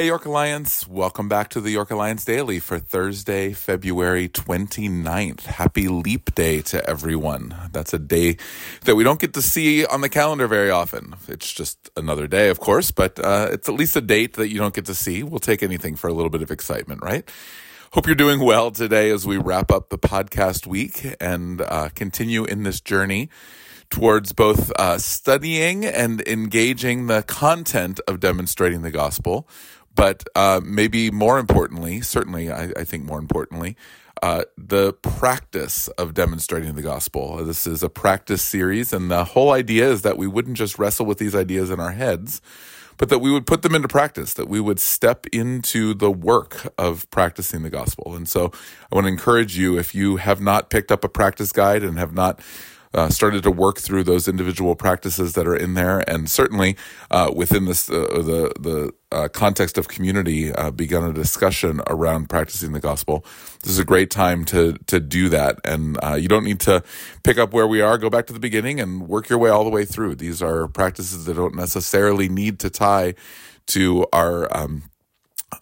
Hey, York Alliance. Welcome back to the York Alliance Daily for Thursday, February 29th. Happy Leap Day to everyone. That's a day that we don't get to see on the calendar very often. It's just another day, of course, but uh, it's at least a date that you don't get to see. We'll take anything for a little bit of excitement, right? Hope you're doing well today as we wrap up the podcast week and uh, continue in this journey towards both uh, studying and engaging the content of demonstrating the gospel but uh, maybe more importantly, certainly, I, I think more importantly, uh, the practice of demonstrating the gospel. This is a practice series, and the whole idea is that we wouldn't just wrestle with these ideas in our heads, but that we would put them into practice, that we would step into the work of practicing the gospel. And so I want to encourage you if you have not picked up a practice guide and have not uh, started to work through those individual practices that are in there, and certainly uh, within this uh, the the uh, context of community, uh, begun a discussion around practicing the gospel. This is a great time to to do that, and uh, you don't need to pick up where we are. Go back to the beginning and work your way all the way through. These are practices that don't necessarily need to tie to our um,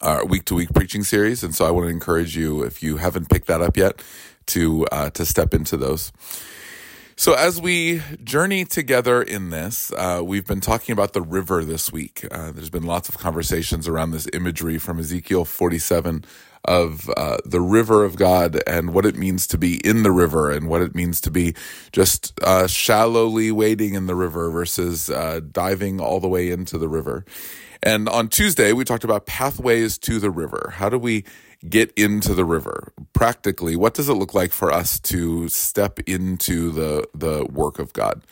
our week to week preaching series, and so I want to encourage you if you haven't picked that up yet to uh, to step into those. So, as we journey together in this, uh, we've been talking about the river this week. Uh, there's been lots of conversations around this imagery from Ezekiel 47 of uh, the river of God and what it means to be in the river and what it means to be just uh, shallowly wading in the river versus uh, diving all the way into the river. And on Tuesday, we talked about pathways to the river. How do we get into the river? Practically, what does it look like for us to step into the, the work of God?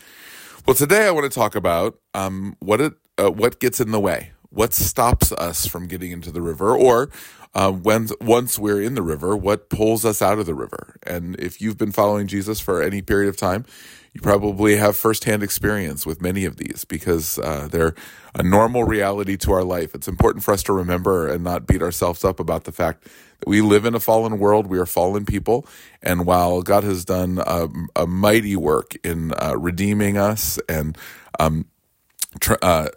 Well, today I want to talk about um, what it uh, what gets in the way, what stops us from getting into the river, or uh, when once we're in the river, what pulls us out of the river. And if you've been following Jesus for any period of time, you probably have firsthand experience with many of these because uh, they're a normal reality to our life. It's important for us to remember and not beat ourselves up about the fact that we live in a fallen world. We are fallen people. And while God has done a, a mighty work in uh, redeeming us and um, tra- uh,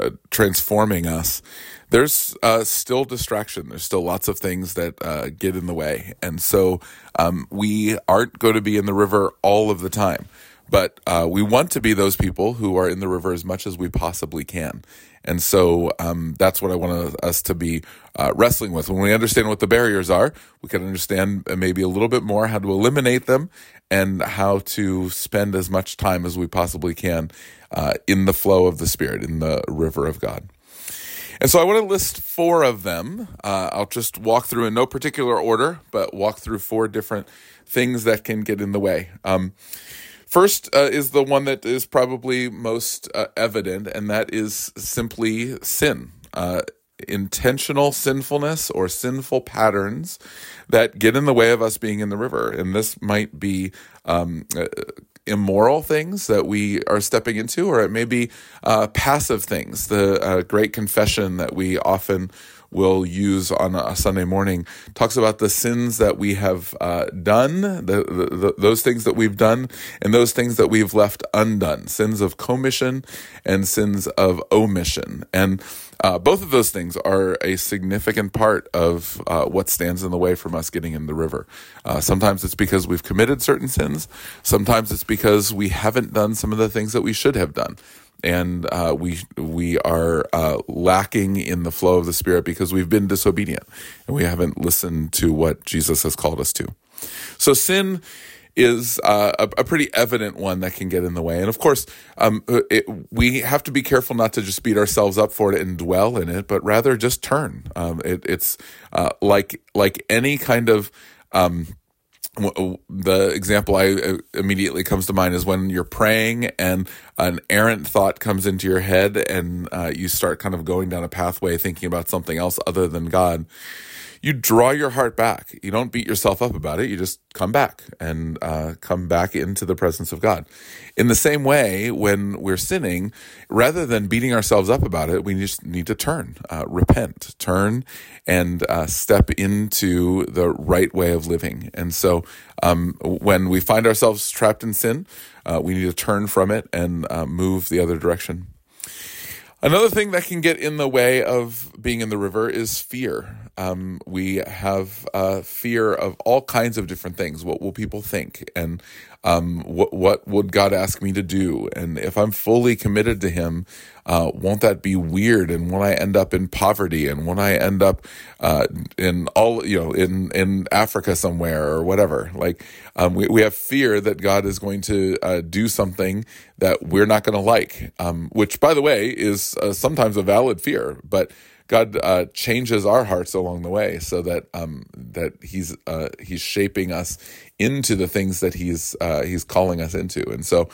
uh, transforming us, there's uh, still distraction. There's still lots of things that uh, get in the way. And so um, we aren't going to be in the river all of the time. But uh, we want to be those people who are in the river as much as we possibly can. And so um, that's what I want us to be uh, wrestling with. When we understand what the barriers are, we can understand maybe a little bit more how to eliminate them and how to spend as much time as we possibly can uh, in the flow of the Spirit, in the river of God. And so I want to list four of them. Uh, I'll just walk through in no particular order, but walk through four different things that can get in the way. Um, First uh, is the one that is probably most uh, evident, and that is simply sin. Uh, intentional sinfulness or sinful patterns that get in the way of us being in the river. And this might be um, uh, immoral things that we are stepping into, or it may be uh, passive things. The uh, great confession that we often will use on a Sunday morning talks about the sins that we have uh, done, the, the, the, those things that we've done, and those things that we've left undone sins of commission and sins of omission. And uh, both of those things are a significant part of uh, what stands in the way from us getting in the river. Uh, sometimes it's because we've committed certain sins. Sometimes it's because we haven't done some of the things that we should have done and uh, we we are uh, lacking in the flow of the Spirit because we've been disobedient and we haven't listened to what Jesus has called us to. So sin is uh, a, a, pretty evident one that can get in the way, and of course, um, it, we have to be careful not to just beat ourselves up for it and dwell in it, but rather just turn. Um, it, it's uh, like like any kind of um, the example I uh, immediately comes to mind is when you're praying and an errant thought comes into your head and uh, you start kind of going down a pathway thinking about something else other than God you draw your heart back. You don't beat yourself up about it. You just come back and uh, come back into the presence of God. In the same way, when we're sinning, rather than beating ourselves up about it, we just need to turn, uh, repent, turn, and uh, step into the right way of living. And so, um, when we find ourselves trapped in sin, uh, we need to turn from it and uh, move the other direction. Another thing that can get in the way of being in the river is fear. Um, we have uh, fear of all kinds of different things. What will people think? And um, what what would God ask me to do? And if I'm fully committed to Him, uh, won't that be weird? And when I end up in poverty, and when I end up uh, in all you know in in Africa somewhere or whatever, like um, we we have fear that God is going to uh, do something that we're not going to like. Um, which, by the way, is uh, sometimes a valid fear, but God uh, changes our hearts along the way, so that um, that He's uh, He's shaping us into the things that He's uh, He's calling us into, and so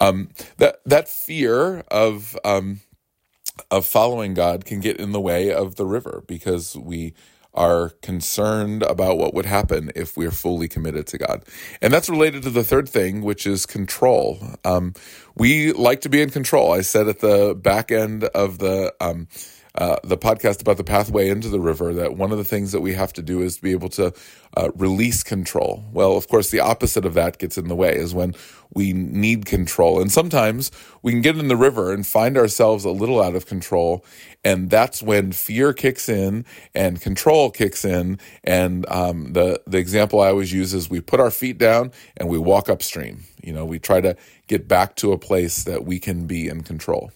um, that that fear of um, of following God can get in the way of the river because we are concerned about what would happen if we're fully committed to God. And that's related to the third thing, which is control. Um, we like to be in control. I said at the back end of the um, uh, the podcast about the pathway into the river that one of the things that we have to do is to be able to uh, release control. Well, of course, the opposite of that gets in the way is when we need control. And sometimes we can get in the river and find ourselves a little out of control. And that's when fear kicks in and control kicks in. And um, the, the example I always use is we put our feet down and we walk upstream. You know, we try to get back to a place that we can be in control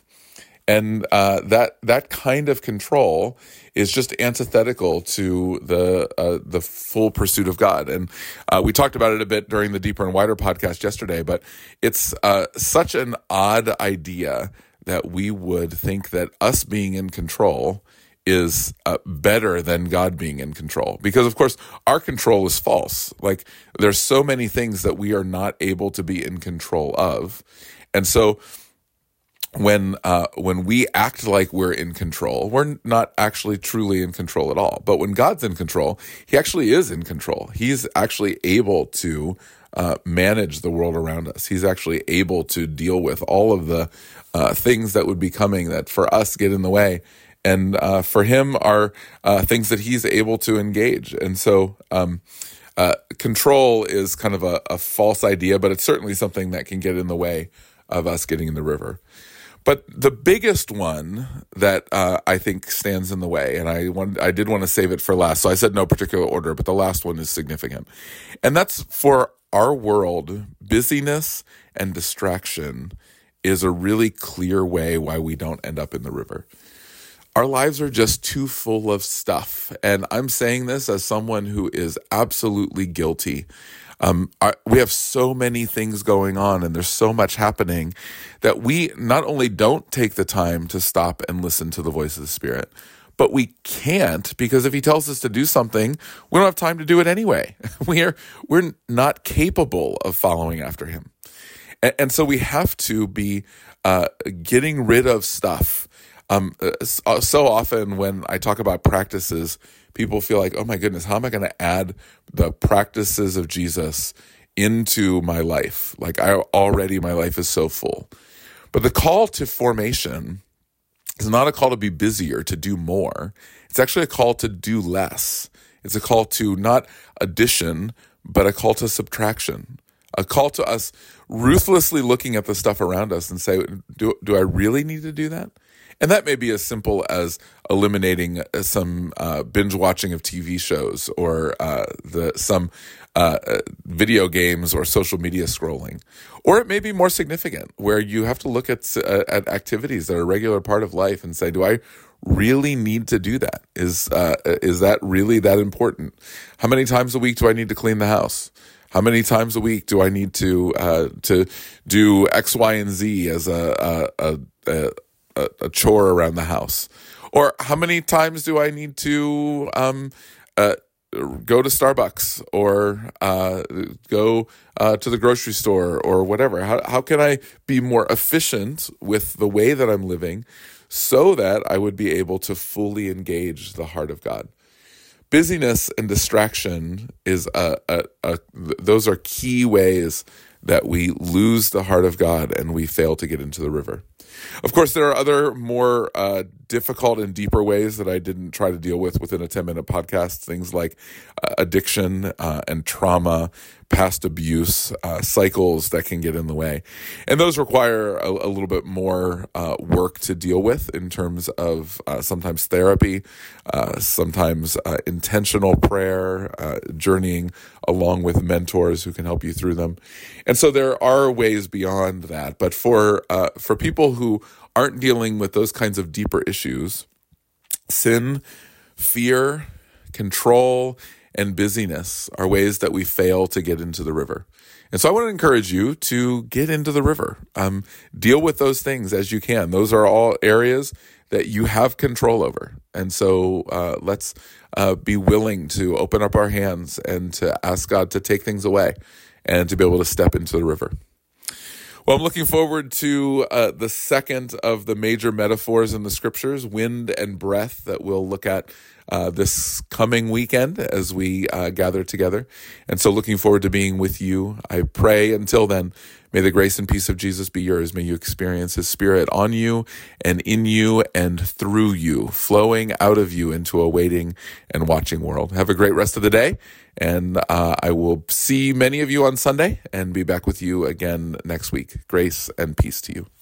and uh, that that kind of control is just antithetical to the uh, the full pursuit of God. And uh, we talked about it a bit during the Deeper and Wider podcast yesterday. But it's uh, such an odd idea that we would think that us being in control is uh, better than God being in control. Because, of course, our control is false. Like, there's so many things that we are not able to be in control of. And so, when uh, when we act like we're in control, we're not actually truly in control at all. But when God's in control, He actually is in control. He's actually able to uh, manage the world around us. He's actually able to deal with all of the uh, things that would be coming that for us get in the way. And uh, for Him are uh, things that He's able to engage. And so. Um, uh, control is kind of a, a false idea, but it's certainly something that can get in the way of us getting in the river. But the biggest one that uh, I think stands in the way, and I I did want to save it for last, so I said no particular order, but the last one is significant, and that's for our world. Busyness and distraction is a really clear way why we don't end up in the river. Our lives are just too full of stuff, and I'm saying this as someone who is absolutely guilty um, our, we have so many things going on and there's so much happening that we not only don't take the time to stop and listen to the voice of the Spirit, but we can't because if he tells us to do something, we don't have time to do it anyway. We're we're not capable of following after him, and, and so we have to be uh, getting rid of stuff. Um, uh, so often when I talk about practices, people feel like, oh my goodness, how am I going to add the practices of Jesus into my life? Like I already, my life is so full. But the call to formation is not a call to be busier, to do more. It's actually a call to do less. It's a call to not addition, but a call to subtraction. A call to us ruthlessly looking at the stuff around us and say, do, do I really need to do that? And that may be as simple as eliminating uh, some uh, binge watching of TV shows or uh, the some uh, uh, video games or social media scrolling, or it may be more significant, where you have to look at uh, at activities that are a regular part of life and say, "Do I really need to do that? Is is that really that important? How many times a week do I need to clean the house?" How many times a week do I need to to do X, Y, and Z as a, a, a, a chore around the house? Or how many times do I need to um, uh, go to Starbucks or uh, go uh, to the grocery store or whatever? How, how can I be more efficient with the way that I'm living so that I would be able to fully engage the heart of God? Busyness and distraction is a, a, a those are key ways that we lose the heart of God and we fail to get into the river. Of course, there are other more uh, difficult and deeper ways that I didn't try to deal with within a 10 minute podcast. Things like uh, addiction uh, and trauma, past abuse uh, cycles that can get in the way. And those require a, a little bit more uh, work to deal with in terms of uh, sometimes therapy, uh, sometimes uh, intentional prayer, uh, journeying along with mentors who can help you through them. And so there are ways beyond that. But for, for people who aren't dealing with those kinds of deeper issues, sin, fear, control, and busyness are ways that we fail to get into the river. And so I want to encourage you to get into the river. Um, deal with those things as you can. Those are all areas that you have control over. And so uh, let's uh, be willing to open up our hands and to ask God to take things away and to be able to step into the river. Well, I'm looking forward to uh, the second of the major metaphors in the scriptures, wind and breath, that we'll look at uh, this coming weekend as we uh, gather together. And so, looking forward to being with you. I pray until then, may the grace and peace of Jesus be yours. May you experience his spirit on you and in you and through you, flowing out of you into a waiting and watching world. Have a great rest of the day. And uh, I will see many of you on Sunday and be back with you again next week. Grace and peace to you.